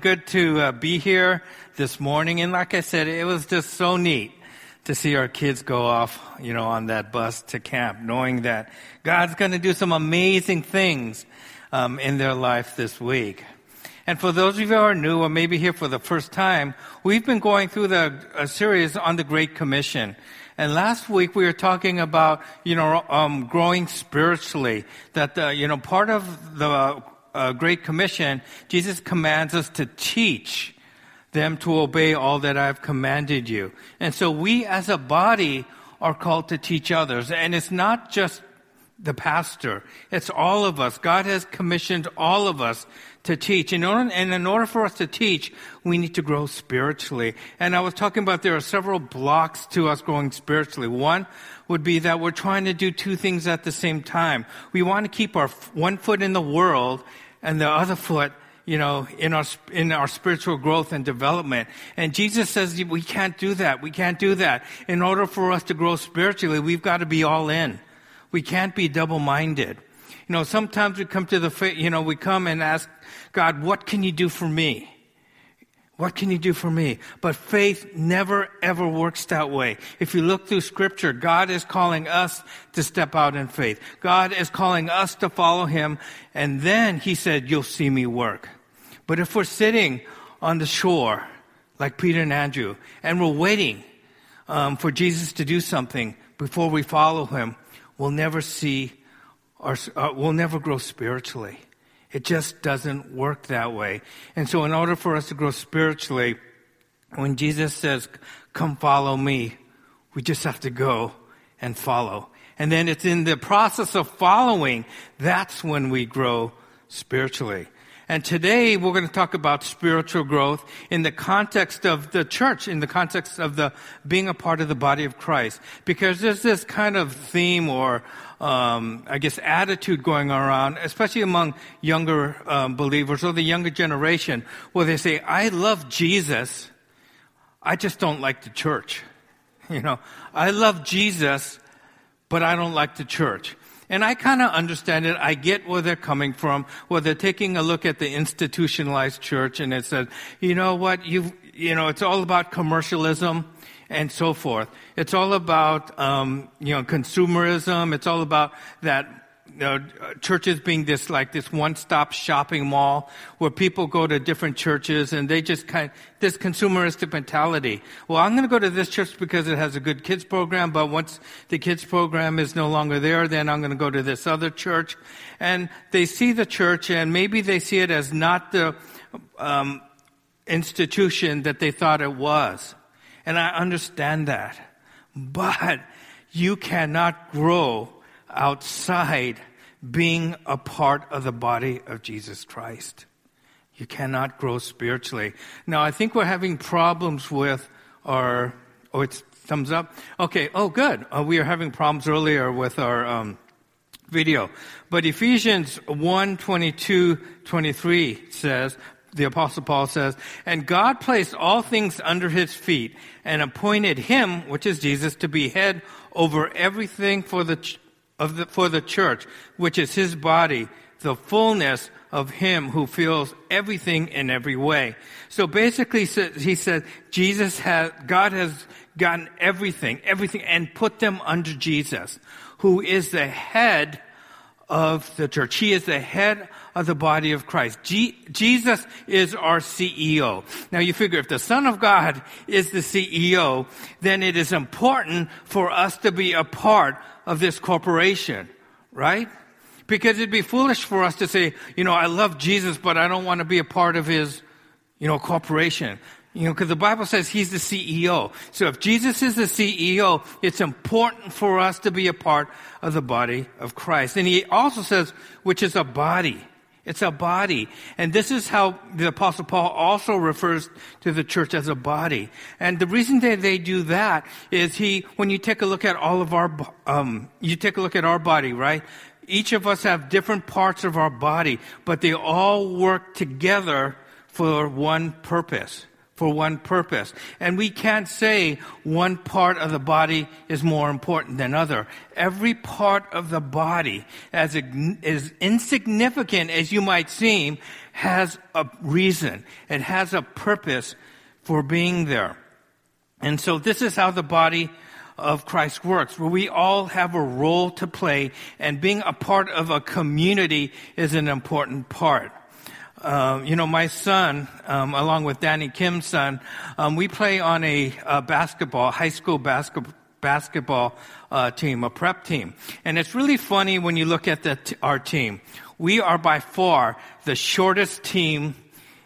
Good to uh, be here this morning. And like I said, it was just so neat to see our kids go off, you know, on that bus to camp, knowing that God's going to do some amazing things um, in their life this week. And for those of you who are new or maybe here for the first time, we've been going through the a series on the Great Commission. And last week we were talking about, you know, um, growing spiritually. That, uh, you know, part of the uh, Great Commission, Jesus commands us to teach them to obey all that I've commanded you. And so we as a body are called to teach others. And it's not just the pastor. It's all of us. God has commissioned all of us to teach. In order, and in order for us to teach, we need to grow spiritually. And I was talking about there are several blocks to us growing spiritually. One would be that we're trying to do two things at the same time. We want to keep our one foot in the world and the other foot, you know, in our, in our spiritual growth and development. And Jesus says we can't do that. We can't do that. In order for us to grow spiritually, we've got to be all in. We can't be double-minded. You know, sometimes we come to the, you know, we come and ask God, what can you do for me? What can you do for me? But faith never ever works that way. If you look through scripture, God is calling us to step out in faith. God is calling us to follow Him. And then He said, you'll see me work. But if we're sitting on the shore, like Peter and Andrew, and we're waiting um, for Jesus to do something before we follow Him, we'll never see, our, uh, we'll never grow spiritually. It just doesn't work that way. And so in order for us to grow spiritually, when Jesus says, come follow me, we just have to go and follow. And then it's in the process of following, that's when we grow spiritually. And today we're going to talk about spiritual growth in the context of the church, in the context of the being a part of the body of Christ. Because there's this kind of theme or um, I guess, attitude going around, especially among younger um, believers or the younger generation, where they say, "I love Jesus, I just don't like the church." You know, I love Jesus, but I don't like the church. And I kind of understand it. I get where they're coming from, where they're taking a look at the institutionalized church and it says, you know what, you you know, it's all about commercialism and so forth. It's all about, um, you know, consumerism. It's all about that you know, churches being this like this one-stop shopping mall where people go to different churches and they just kind of, this consumeristic mentality. Well, I'm going to go to this church because it has a good kids program, but once the kids program is no longer there, then I'm going to go to this other church. And they see the church and maybe they see it as not the um, institution that they thought it was. And I understand that. But you cannot grow outside being a part of the body of Jesus Christ. You cannot grow spiritually. Now, I think we're having problems with our, oh, it's thumbs up. Okay. Oh, good. Uh, we were having problems earlier with our, um, video. But Ephesians 1, 22, 23 says, the apostle Paul says, and God placed all things under his feet and appointed him, which is Jesus, to be head over everything for the, of the, for the church, which is his body, the fullness of him who fills everything in every way. So basically, he said, Jesus has, God has gotten everything, everything, and put them under Jesus, who is the head of the church. He is the head of the body of Christ. G- Jesus is our CEO. Now you figure if the Son of God is the CEO, then it is important for us to be a part of this corporation, right? Because it'd be foolish for us to say, you know, I love Jesus, but I don't want to be a part of his, you know, corporation. You know, because the Bible says he's the CEO. So if Jesus is the CEO, it's important for us to be a part of the body of Christ. And he also says, which is a body. It's a body. And this is how the apostle Paul also refers to the church as a body. And the reason that they do that is he, when you take a look at all of our, um, you take a look at our body, right? Each of us have different parts of our body, but they all work together for one purpose for one purpose. And we can't say one part of the body is more important than other. Every part of the body, as, as insignificant as you might seem, has a reason. It has a purpose for being there. And so this is how the body of Christ works, where we all have a role to play, and being a part of a community is an important part. Uh, you know, my son, um, along with Danny Kim's son, um, we play on a, a basketball, high school basketball basketball uh, team, a prep team. And it's really funny when you look at t- our team. We are by far the shortest team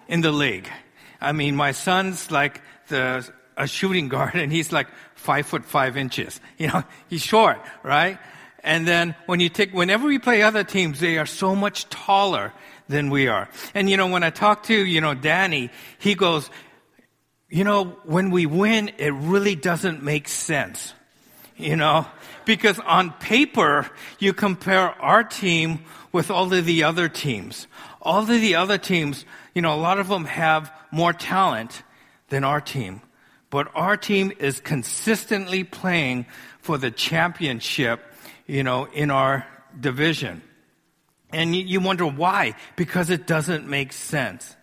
in the league. I mean, my son's like the a shooting guard, and he's like five foot five inches. You know, he's short, right? And then when you take, whenever we play other teams, they are so much taller than we are. And you know, when I talk to, you know, Danny, he goes, you know, when we win, it really doesn't make sense. You know, because on paper, you compare our team with all of the other teams. All of the other teams, you know, a lot of them have more talent than our team. But our team is consistently playing for the championship, you know, in our division. And you wonder why? Because it doesn't make sense.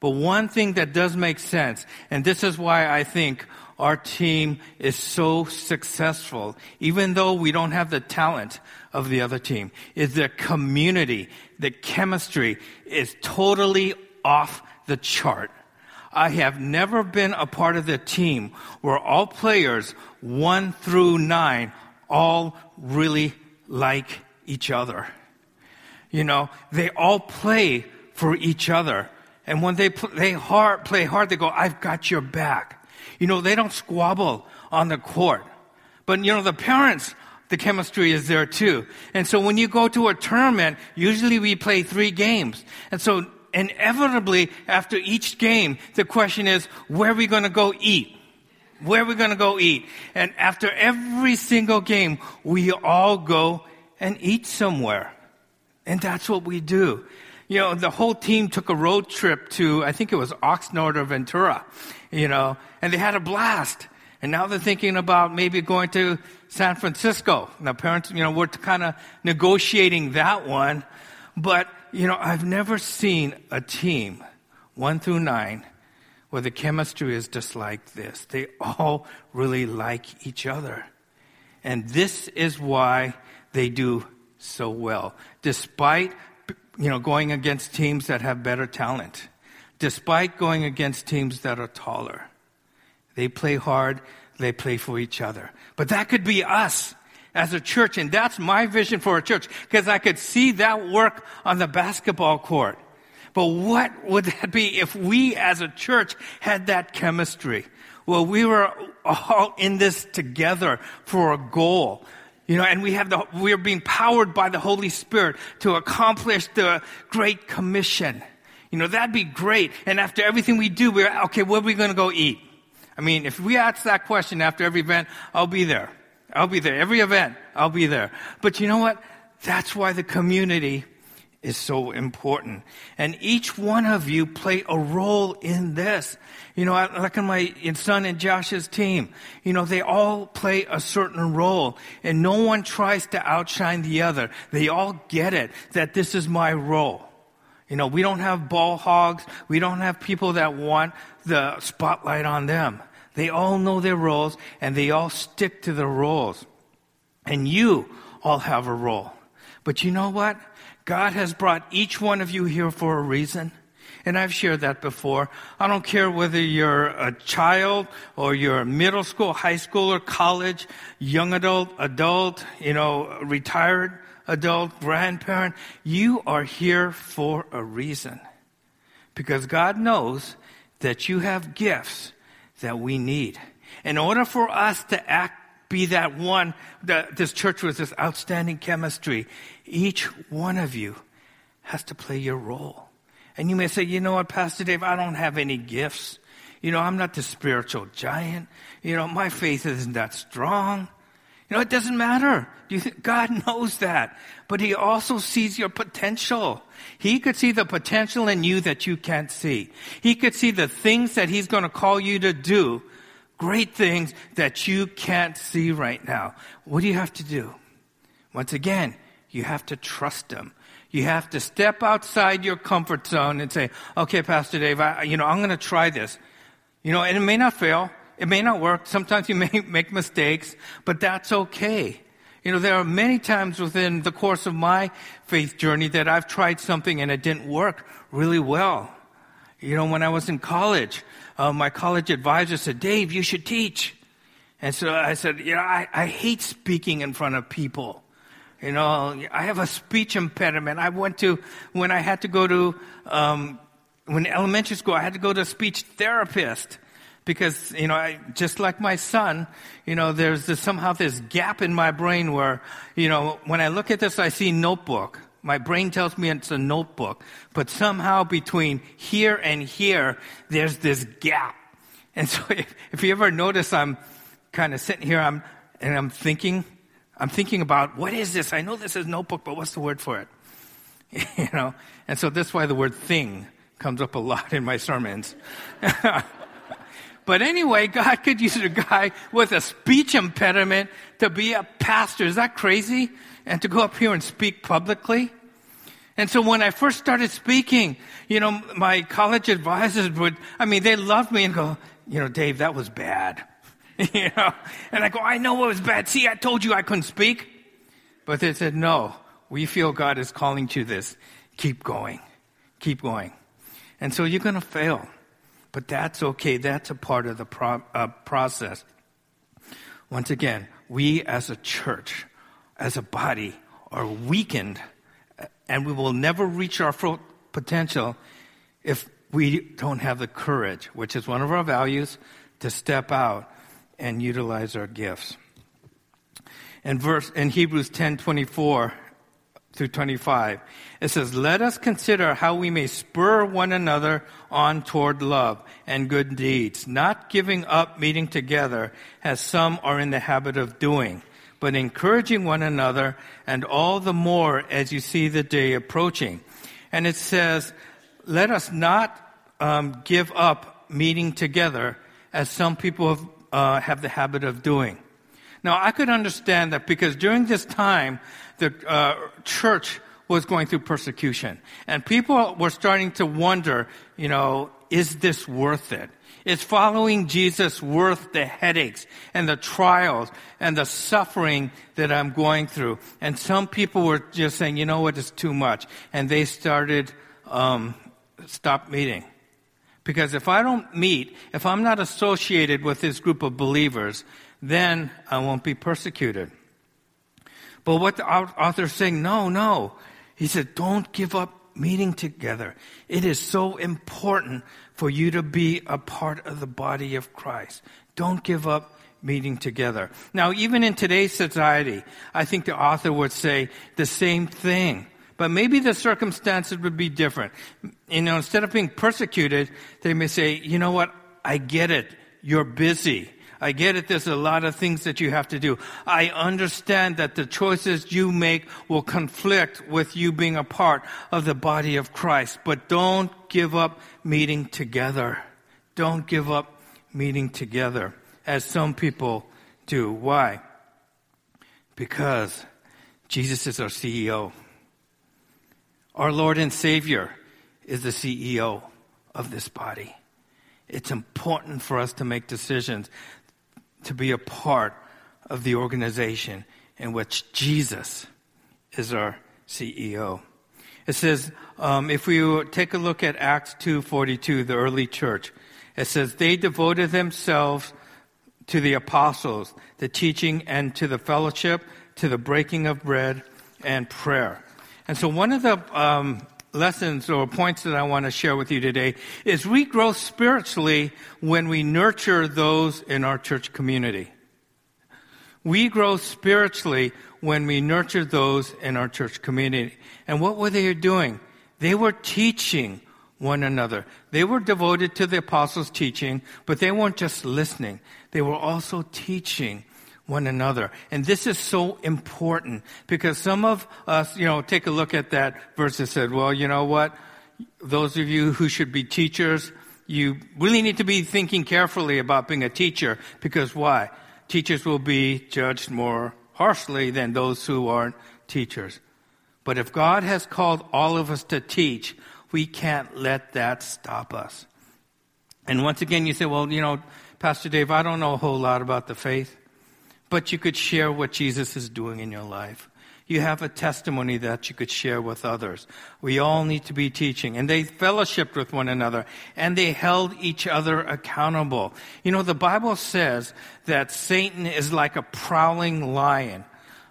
But one thing that does make sense, and this is why I think our team is so successful, even though we don't have the talent of the other team, is the community, the chemistry is totally off the chart. I have never been a part of the team where all players, one through nine, all really like each other. You know, they all play for each other. And when they play hard, play hard, they go, I've got your back. You know, they don't squabble on the court. But, you know, the parents, the chemistry is there too. And so when you go to a tournament, usually we play three games. And so inevitably, after each game, the question is, where are we going to go eat? Where are we going to go eat? And after every single game, we all go and eat somewhere. And that's what we do. You know, the whole team took a road trip to, I think it was Oxnard or Ventura, you know, and they had a blast. And now they're thinking about maybe going to San Francisco. Now parents, you know, we're kind of negotiating that one. But you know, I've never seen a team, one through nine, where the chemistry is just like this. They all really like each other. And this is why they do so well, despite, you know, going against teams that have better talent, despite going against teams that are taller. They play hard, they play for each other. But that could be us as a church. And that's my vision for a church because I could see that work on the basketball court. But what would that be if we as a church had that chemistry? Well, we were all in this together for a goal. You know, and we have the, we are being powered by the Holy Spirit to accomplish the Great Commission. You know, that'd be great. And after everything we do, we're, okay, where are we going to go eat? I mean, if we ask that question after every event, I'll be there. I'll be there. Every event, I'll be there. But you know what? That's why the community is so important. And each one of you play a role in this. You know, like in my son and Josh's team, you know, they all play a certain role and no one tries to outshine the other. They all get it that this is my role. You know, we don't have ball hogs. We don't have people that want the spotlight on them. They all know their roles and they all stick to their roles. And you all have a role. But you know what? God has brought each one of you here for a reason. And I've shared that before. I don't care whether you're a child or you're middle school, high school, or college, young adult, adult, you know, retired adult, grandparent. You are here for a reason. Because God knows that you have gifts that we need. In order for us to act, be that one, that this church was this outstanding chemistry, each one of you has to play your role. And you may say, you know what, Pastor Dave, I don't have any gifts. You know, I'm not the spiritual giant. You know, my faith isn't that strong. You know, it doesn't matter. Do you think God knows that? But He also sees your potential. He could see the potential in you that you can't see. He could see the things that He's going to call you to do, great things that you can't see right now. What do you have to do? Once again, you have to trust Him. You have to step outside your comfort zone and say, okay, Pastor Dave, I, you know, I'm going to try this. You know, and it may not fail. It may not work. Sometimes you may make mistakes, but that's okay. You know, there are many times within the course of my faith journey that I've tried something and it didn't work really well. You know, when I was in college, uh, my college advisor said, Dave, you should teach. And so I said, you know, I, I hate speaking in front of people. You know, I have a speech impediment. I went to, when I had to go to, um, when elementary school, I had to go to a speech therapist because, you know, I, just like my son, you know, there's this, somehow this gap in my brain where, you know, when I look at this, I see notebook. My brain tells me it's a notebook, but somehow between here and here, there's this gap. And so if, if you ever notice, I'm kind of sitting here, I'm, and I'm thinking, I'm thinking about what is this? I know this is notebook, but what's the word for it? you know, and so that's why the word thing comes up a lot in my sermons. but anyway, God could use a guy with a speech impediment to be a pastor. Is that crazy? And to go up here and speak publicly? And so when I first started speaking, you know, my college advisors would, I mean, they loved me and go, you know, Dave, that was bad. you know? And I go, I know it was bad. See, I told you I couldn't speak. But they said, no, we feel God is calling to this. Keep going. Keep going. And so you're going to fail. But that's okay. That's a part of the pro- uh, process. Once again, we as a church, as a body, are weakened and we will never reach our full potential if we don't have the courage, which is one of our values, to step out and utilize our gifts. In verse in Hebrews 10:24 through 25, it says, "Let us consider how we may spur one another on toward love and good deeds, not giving up meeting together as some are in the habit of doing." but encouraging one another, and all the more as you see the day approaching. And it says, let us not um, give up meeting together as some people have uh, have the habit of doing. Now, I could understand that because during this time, the uh, church was going through persecution, and people were starting to wonder, you know, is this worth it? Is following Jesus worth the headaches and the trials and the suffering that I'm going through? And some people were just saying, you know what, it's too much. And they started, um, stop meeting. Because if I don't meet, if I'm not associated with this group of believers, then I won't be persecuted. But what the author's saying, no, no. He said, don't give up meeting together. It is so important for you to be a part of the body of Christ. Don't give up meeting together. Now, even in today's society, I think the author would say the same thing. But maybe the circumstances would be different. You know, instead of being persecuted, they may say, you know what? I get it. You're busy. I get it. There's a lot of things that you have to do. I understand that the choices you make will conflict with you being a part of the body of Christ. But don't give up meeting together. Don't give up meeting together as some people do. Why? Because Jesus is our CEO. Our Lord and Savior is the CEO of this body. It's important for us to make decisions to be a part of the organization in which Jesus is our CEO. It says, um, if we take a look at Acts 2.42, the early church, it says, they devoted themselves to the apostles, the teaching, and to the fellowship, to the breaking of bread, and prayer. And so one of the um, lessons or points that I want to share with you today is we grow spiritually when we nurture those in our church community. We grow spiritually when we nurture those in our church community. And what were they doing? They were teaching one another. They were devoted to the apostles' teaching, but they weren't just listening. They were also teaching one another. And this is so important because some of us, you know, take a look at that verse and said, well, you know what? Those of you who should be teachers, you really need to be thinking carefully about being a teacher because why? Teachers will be judged more harshly than those who aren't teachers. But if God has called all of us to teach, we can't let that stop us. And once again, you say, well, you know, Pastor Dave, I don't know a whole lot about the faith, but you could share what Jesus is doing in your life. You have a testimony that you could share with others. We all need to be teaching. And they fellowshipped with one another and they held each other accountable. You know, the Bible says that Satan is like a prowling lion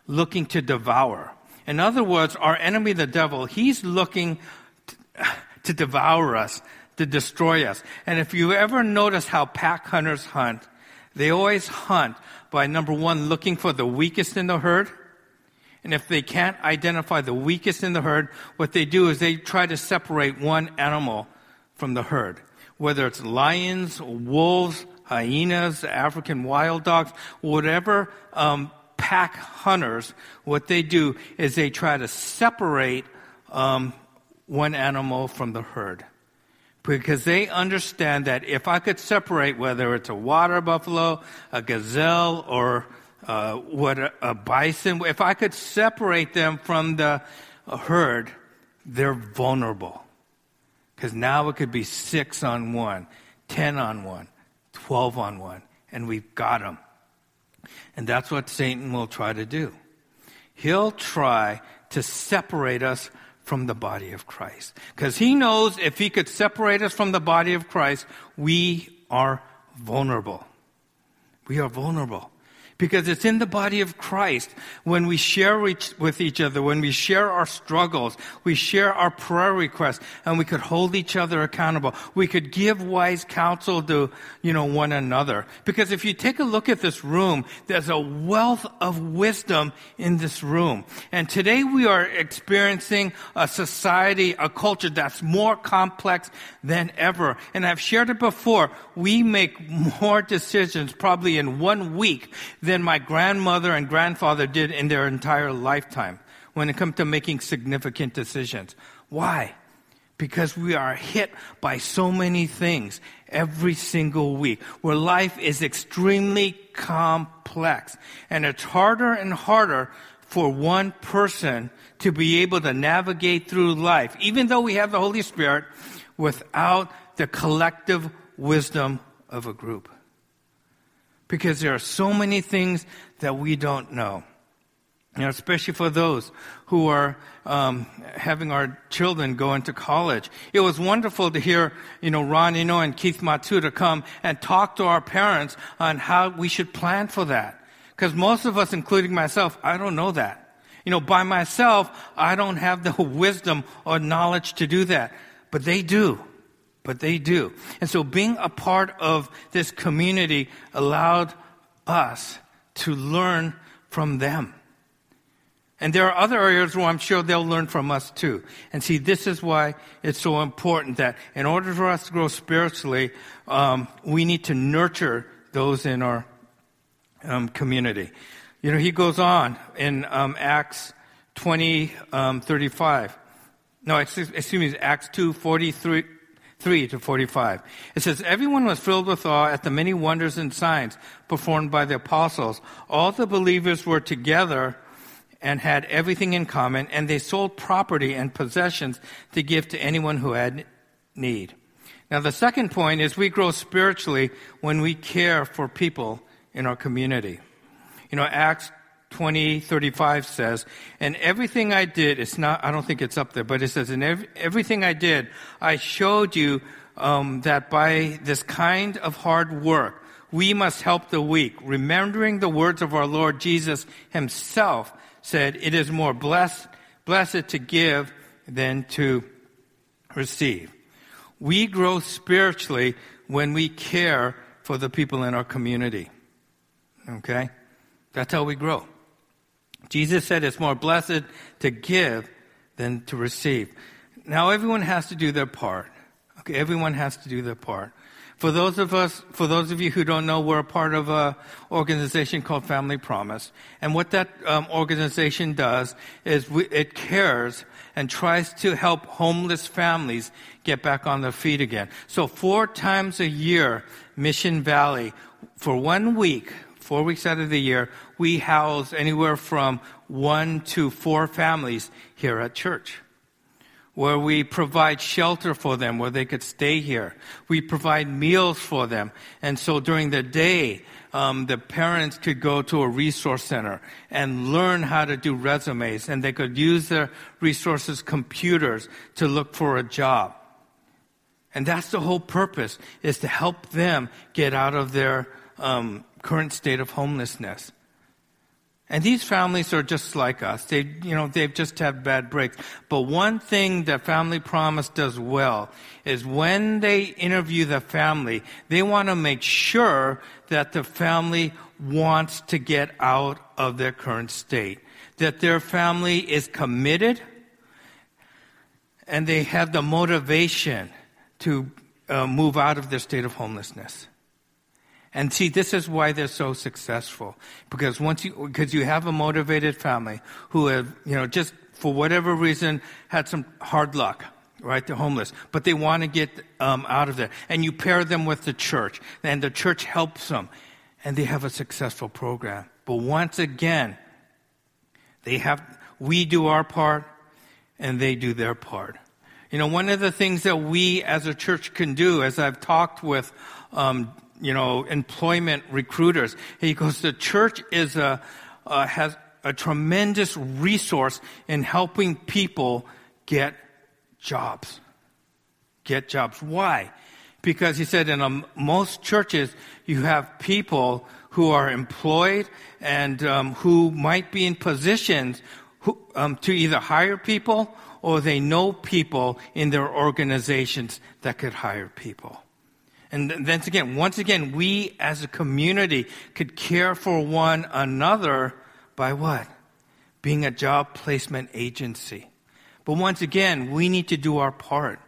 looking to devour. In other words, our enemy, the devil, he's looking to devour us, to destroy us. And if you ever notice how pack hunters hunt, they always hunt by number one, looking for the weakest in the herd. And if they can't identify the weakest in the herd, what they do is they try to separate one animal from the herd. Whether it's lions, wolves, hyenas, African wild dogs, whatever um, pack hunters, what they do is they try to separate um, one animal from the herd. Because they understand that if I could separate whether it's a water buffalo, a gazelle, or uh, what a, a, bison, if I could separate them from the herd, they're vulnerable. Because now it could be six on one, ten on one, twelve on one, and we've got them. And that's what Satan will try to do. He'll try to separate us from the body of Christ. Because he knows if he could separate us from the body of Christ, we are vulnerable. We are vulnerable because it's in the body of Christ when we share with each other, when we share our struggles, we share our prayer requests, and we could hold each other accountable. We could give wise counsel to, you know, one another. Because if you take a look at this room, there's a wealth of wisdom in this room. And today we are experiencing a society, a culture that's more complex than ever. And I've shared it before. We make more decisions probably in one week than my grandmother and grandfather did in their entire lifetime when it comes to making significant decisions. Why? Because we are hit by so many things every single week where life is extremely complex and it's harder and harder for one person to be able to navigate through life, even though we have the Holy Spirit, without the collective wisdom of a group because there are so many things that we don't know. You know, especially for those who are um, having our children go into college. It was wonderful to hear, you know, Ron Eno and Keith Matsuda come and talk to our parents on how we should plan for that. Because most of us, including myself, I don't know that. You know, by myself, I don't have the wisdom or knowledge to do that. But they do but they do. And so being a part of this community allowed us to learn from them. And there are other areas where I'm sure they'll learn from us too. And see, this is why it's so important that in order for us to grow spiritually, um, we need to nurture those in our um, community. You know, he goes on in um, Acts 20, um, 35. No, excuse, excuse me, Acts 2, 43, 3 to 45. It says, Everyone was filled with awe at the many wonders and signs performed by the apostles. All the believers were together and had everything in common, and they sold property and possessions to give to anyone who had need. Now, the second point is we grow spiritually when we care for people in our community. You know, Acts 20, 35 says, and everything I did, it's not, I don't think it's up there, but it says, and every, everything I did, I showed you um, that by this kind of hard work, we must help the weak, remembering the words of our Lord Jesus himself said, it is more blessed, blessed to give than to receive. We grow spiritually when we care for the people in our community. Okay? That's how we grow. Jesus said it's more blessed to give than to receive. Now everyone has to do their part. Okay, everyone has to do their part. For those of us, for those of you who don't know, we're a part of a organization called Family Promise. And what that um, organization does is we, it cares and tries to help homeless families get back on their feet again. So four times a year, Mission Valley, for one week, four weeks out of the year, we house anywhere from one to four families here at church where we provide shelter for them, where they could stay here. We provide meals for them. And so during the day, um, the parents could go to a resource center and learn how to do resumes, and they could use their resources, computers, to look for a job. And that's the whole purpose, is to help them get out of their um, current state of homelessness. And these families are just like us. They, you know, they've just had bad breaks. But one thing that Family Promise does well is when they interview the family, they want to make sure that the family wants to get out of their current state. That their family is committed and they have the motivation to uh, move out of their state of homelessness. And see, this is why they're so successful. Because once you, because you have a motivated family who have, you know, just for whatever reason had some hard luck, right? They're homeless, but they want to get um, out of there. And you pair them with the church, and the church helps them, and they have a successful program. But once again, they have, we do our part, and they do their part. You know, one of the things that we as a church can do, as I've talked with um, you know, employment recruiters. He goes, the church is a, uh, has a tremendous resource in helping people get jobs. Get jobs. Why? Because he said in um, most churches, you have people who are employed and um, who might be in positions who, um, to either hire people or they know people in their organizations that could hire people. And then again, once again, we as a community could care for one another by what? Being a job placement agency. But once again, we need to do our part.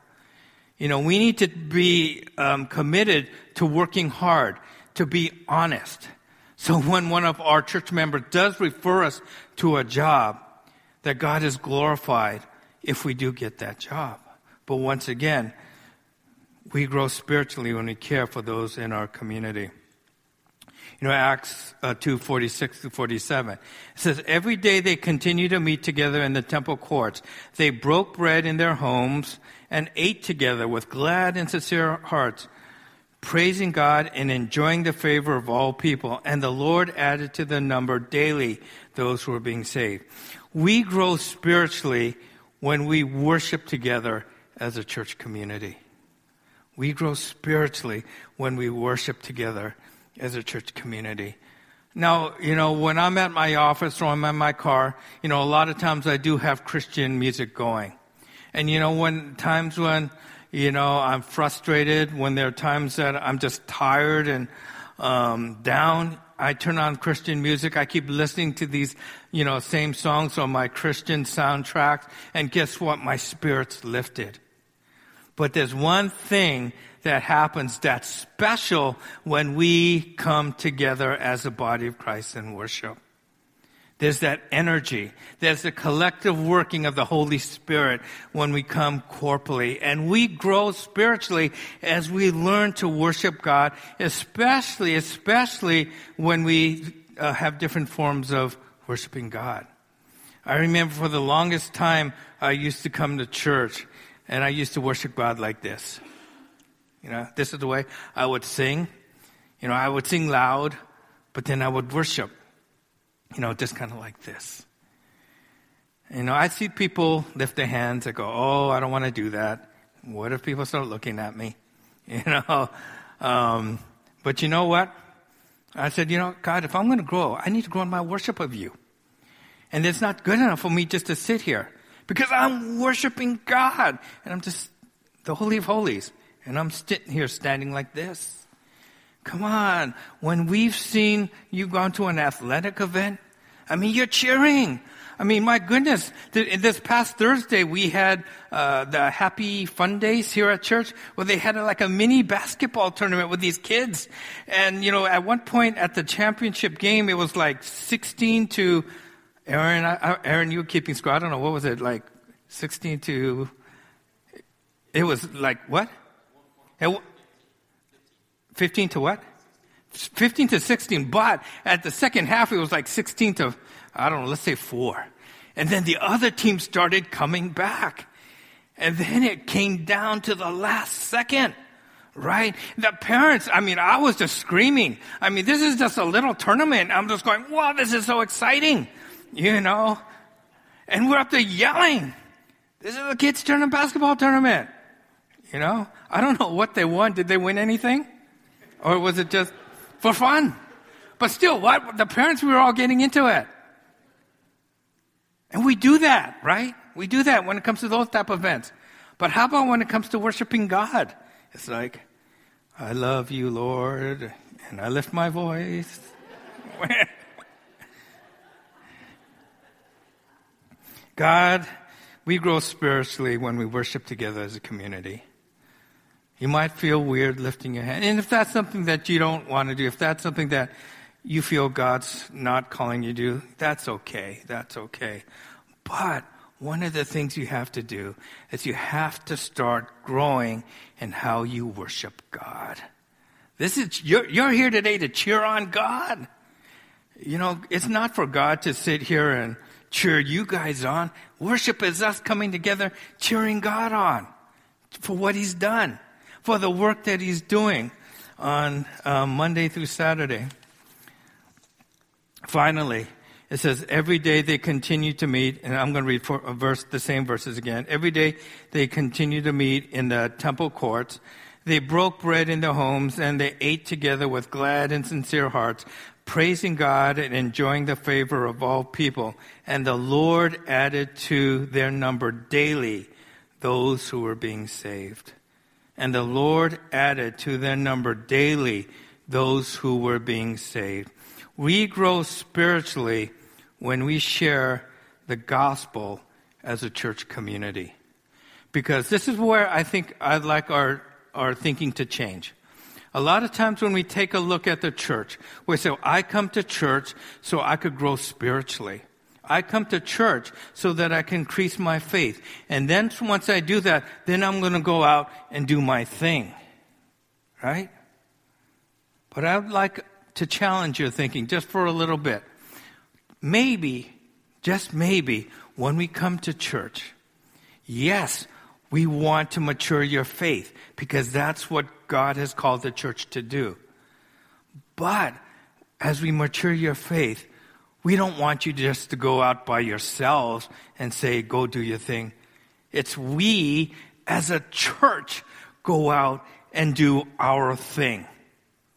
You know, we need to be um, committed to working hard, to be honest. So when one of our church members does refer us to a job, that God is glorified if we do get that job. But once again, we grow spiritually when we care for those in our community. You know, Acts uh, 2, 46 to 47. It says, Every day they continued to meet together in the temple courts. They broke bread in their homes and ate together with glad and sincere hearts, praising God and enjoying the favor of all people. And the Lord added to the number daily those who were being saved. We grow spiritually when we worship together as a church community. We grow spiritually when we worship together as a church community. Now, you know, when I'm at my office or I'm in my car, you know, a lot of times I do have Christian music going. And you know, when times when, you know, I'm frustrated, when there are times that I'm just tired and um, down, I turn on Christian music. I keep listening to these, you know, same songs on my Christian soundtracks. And guess what? My spirit's lifted. But there's one thing that happens that's special when we come together as a body of Christ in worship. There's that energy. There's the collective working of the Holy Spirit when we come corporally. And we grow spiritually as we learn to worship God, especially, especially when we uh, have different forms of worshiping God. I remember for the longest time I used to come to church and I used to worship God like this. You know, this is the way I would sing. You know, I would sing loud, but then I would worship. You know, just kind of like this. You know, I see people lift their hands. I go, oh, I don't want to do that. What if people start looking at me? You know, um, but you know what? I said, you know, God, if I'm going to grow, I need to grow in my worship of you. And it's not good enough for me just to sit here because I'm worshiping God. And I'm just the Holy of Holies. And I'm sitting here standing like this. Come on. When we've seen you gone to an athletic event, I mean, you're cheering. I mean, my goodness, this past Thursday we had uh, the Happy Fun Days here at church, where they had a, like a mini basketball tournament with these kids. And you know, at one point at the championship game, it was like 16 to Aaron. I, Aaron, you were keeping score. I don't know what was it like, 16 to. It was like what? 15 to what? 15 to 16, but at the second half, it was like 16 to, I don't know, let's say four. And then the other team started coming back. And then it came down to the last second, right? The parents, I mean, I was just screaming. I mean, this is just a little tournament. I'm just going, wow, this is so exciting, you know? And we're up there yelling. This is a kids' tournament, basketball tournament. You know? I don't know what they won. Did they win anything? Or was it just for fun. But still, what? The parents, we were all getting into it. And we do that, right? We do that when it comes to those type of events. But how about when it comes to worshiping God? It's like, I love you, Lord, and I lift my voice. God, we grow spiritually when we worship together as a community. You might feel weird lifting your hand. And if that's something that you don't want to do, if that's something that you feel God's not calling you to do, that's okay. That's okay. But one of the things you have to do is you have to start growing in how you worship God. This is, you're, you're here today to cheer on God. You know, it's not for God to sit here and cheer you guys on. Worship is us coming together, cheering God on for what He's done for the work that he's doing on um, Monday through Saturday. Finally, it says every day they continue to meet, and I'm going to read a verse, the same verses again. Every day they continue to meet in the temple courts. They broke bread in their homes and they ate together with glad and sincere hearts, praising God and enjoying the favor of all people. And the Lord added to their number daily those who were being saved. And the Lord added to their number daily those who were being saved. We grow spiritually when we share the gospel as a church community. Because this is where I think I'd like our, our thinking to change. A lot of times when we take a look at the church, we say, I come to church so I could grow spiritually. I come to church so that I can increase my faith. And then once I do that, then I'm going to go out and do my thing. Right? But I'd like to challenge your thinking just for a little bit. Maybe, just maybe, when we come to church, yes, we want to mature your faith because that's what God has called the church to do. But as we mature your faith, we don't want you just to go out by yourselves and say, go do your thing. It's we as a church go out and do our thing.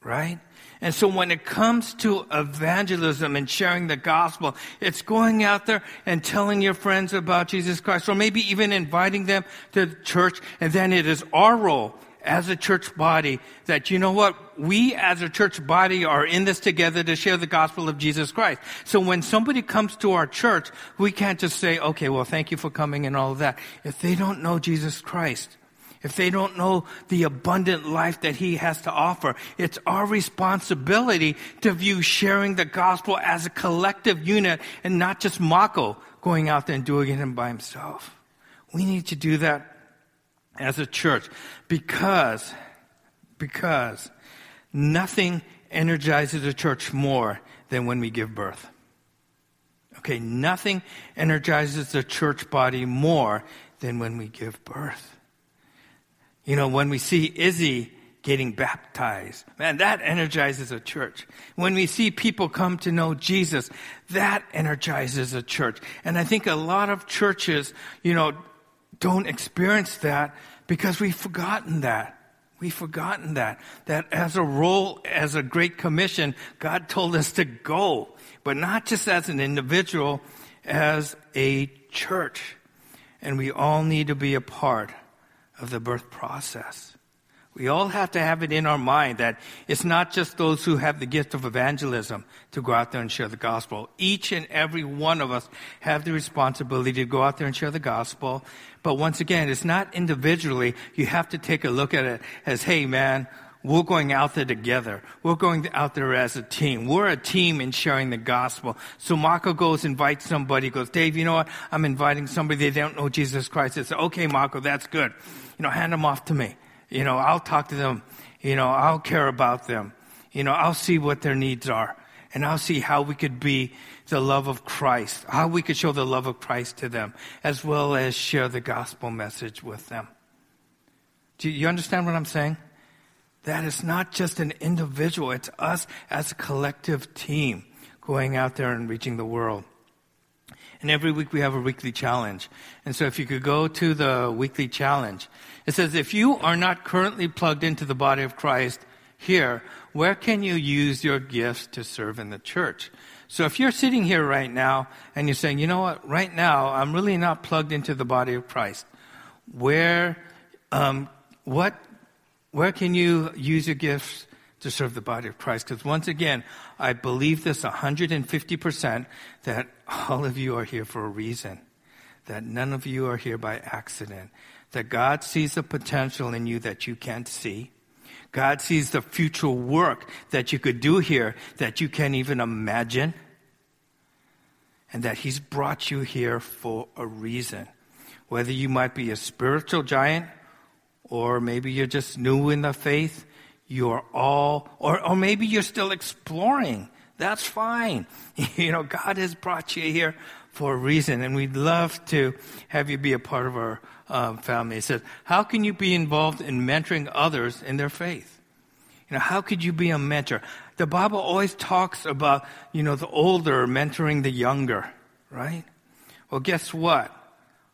Right? And so when it comes to evangelism and sharing the gospel, it's going out there and telling your friends about Jesus Christ, or maybe even inviting them to the church. And then it is our role as a church body that, you know what? We as a church body are in this together to share the gospel of Jesus Christ. So when somebody comes to our church, we can't just say, okay, well, thank you for coming and all of that. If they don't know Jesus Christ, if they don't know the abundant life that he has to offer, it's our responsibility to view sharing the gospel as a collective unit and not just Mako going out there and doing it by himself. We need to do that as a church because, because nothing energizes a church more than when we give birth. Okay, nothing energizes the church body more than when we give birth. You know, when we see Izzy getting baptized, man, that energizes a church. When we see people come to know Jesus, that energizes a church. And I think a lot of churches, you know, don't experience that because we've forgotten that. We've forgotten that. That as a role, as a great commission, God told us to go, but not just as an individual, as a church. And we all need to be a part of the birth process. We all have to have it in our mind that it's not just those who have the gift of evangelism to go out there and share the gospel. Each and every one of us have the responsibility to go out there and share the gospel. But once again, it's not individually. You have to take a look at it as, hey man, we're going out there together. We're going out there as a team. We're a team in sharing the gospel. So Marco goes, invites somebody, goes, Dave, you know what? I'm inviting somebody. They don't know Jesus Christ. It's okay, Marco, that's good. You know, hand them off to me. You know, I'll talk to them. You know, I'll care about them. You know, I'll see what their needs are. And I'll see how we could be the love of Christ, how we could show the love of Christ to them, as well as share the gospel message with them. Do you understand what I'm saying? That is not just an individual, it's us as a collective team going out there and reaching the world. And every week we have a weekly challenge. And so if you could go to the weekly challenge, it says, if you are not currently plugged into the body of Christ here, where can you use your gifts to serve in the church? So if you're sitting here right now and you're saying, you know what, right now I'm really not plugged into the body of Christ, where, um, what, where can you use your gifts to serve the body of Christ. Because once again, I believe this 150% that all of you are here for a reason, that none of you are here by accident, that God sees the potential in you that you can't see. God sees the future work that you could do here that you can't even imagine. And that He's brought you here for a reason. Whether you might be a spiritual giant or maybe you're just new in the faith, you're all, or, or maybe you're still exploring. That's fine. You know, God has brought you here for a reason, and we'd love to have you be a part of our um, family. It says, how can you be involved in mentoring others in their faith? You know, how could you be a mentor? The Bible always talks about, you know, the older mentoring the younger, right? Well, guess what?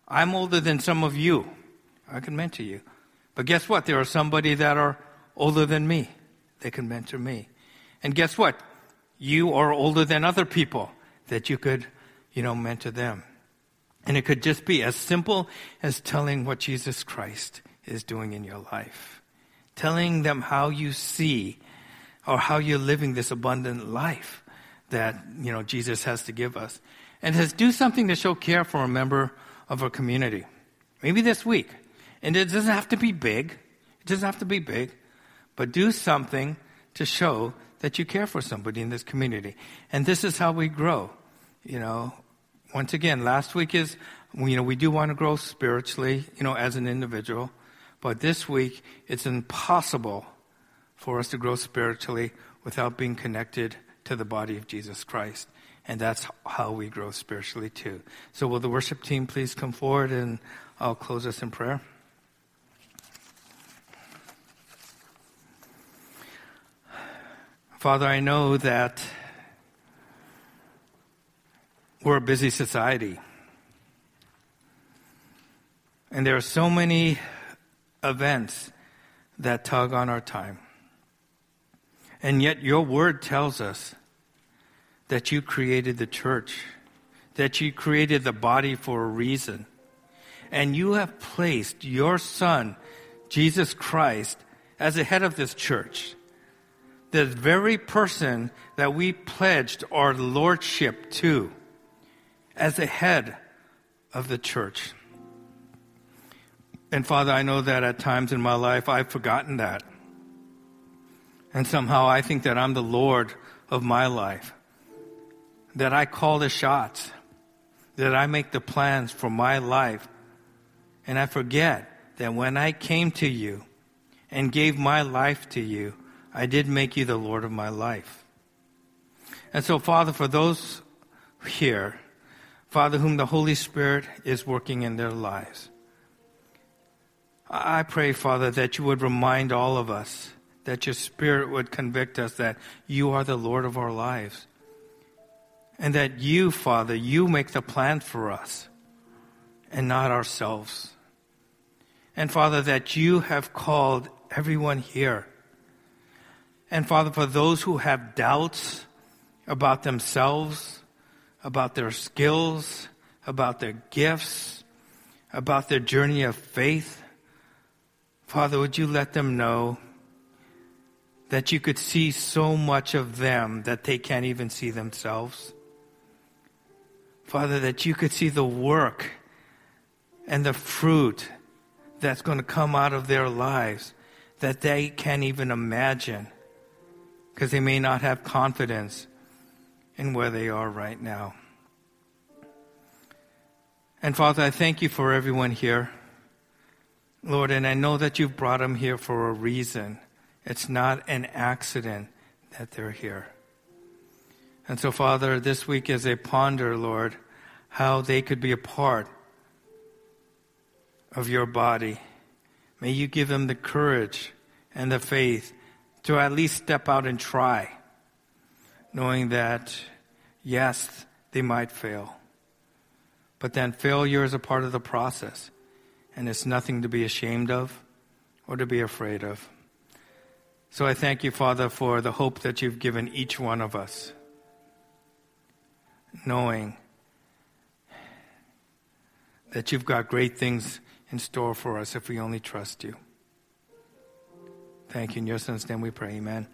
I'm older than some of you. I can mentor you. But guess what? There are somebody that are older than me. They can mentor me. And guess what? You are older than other people that you could, you know, mentor them. And it could just be as simple as telling what Jesus Christ is doing in your life. Telling them how you see or how you're living this abundant life that, you know, Jesus has to give us. And has do something to show care for a member of our community. Maybe this week. And it doesn't have to be big. It doesn't have to be big but do something to show that you care for somebody in this community. And this is how we grow. You know, once again, last week is, you know, we do want to grow spiritually, you know, as an individual. But this week, it's impossible for us to grow spiritually without being connected to the body of Jesus Christ. And that's how we grow spiritually too. So will the worship team please come forward and I'll close us in prayer. Father, I know that we're a busy society. And there are so many events that tug on our time. And yet, your word tells us that you created the church, that you created the body for a reason. And you have placed your son, Jesus Christ, as the head of this church the very person that we pledged our lordship to as the head of the church. And Father, I know that at times in my life I've forgotten that. And somehow I think that I'm the Lord of my life, that I call the shots, that I make the plans for my life. And I forget that when I came to you and gave my life to you, I did make you the Lord of my life. And so, Father, for those here, Father, whom the Holy Spirit is working in their lives, I pray, Father, that you would remind all of us, that your Spirit would convict us that you are the Lord of our lives. And that you, Father, you make the plan for us and not ourselves. And Father, that you have called everyone here and Father, for those who have doubts about themselves, about their skills, about their gifts, about their journey of faith, Father, would you let them know that you could see so much of them that they can't even see themselves? Father, that you could see the work and the fruit that's going to come out of their lives that they can't even imagine because they may not have confidence in where they are right now. And Father, I thank you for everyone here. Lord, and I know that you've brought them here for a reason. It's not an accident that they're here. And so, Father, this week as they ponder, Lord, how they could be a part of your body, may you give them the courage and the faith to at least step out and try, knowing that, yes, they might fail. But then failure is a part of the process, and it's nothing to be ashamed of or to be afraid of. So I thank you, Father, for the hope that you've given each one of us, knowing that you've got great things in store for us if we only trust you. Thank you. In your son's name we pray. Amen.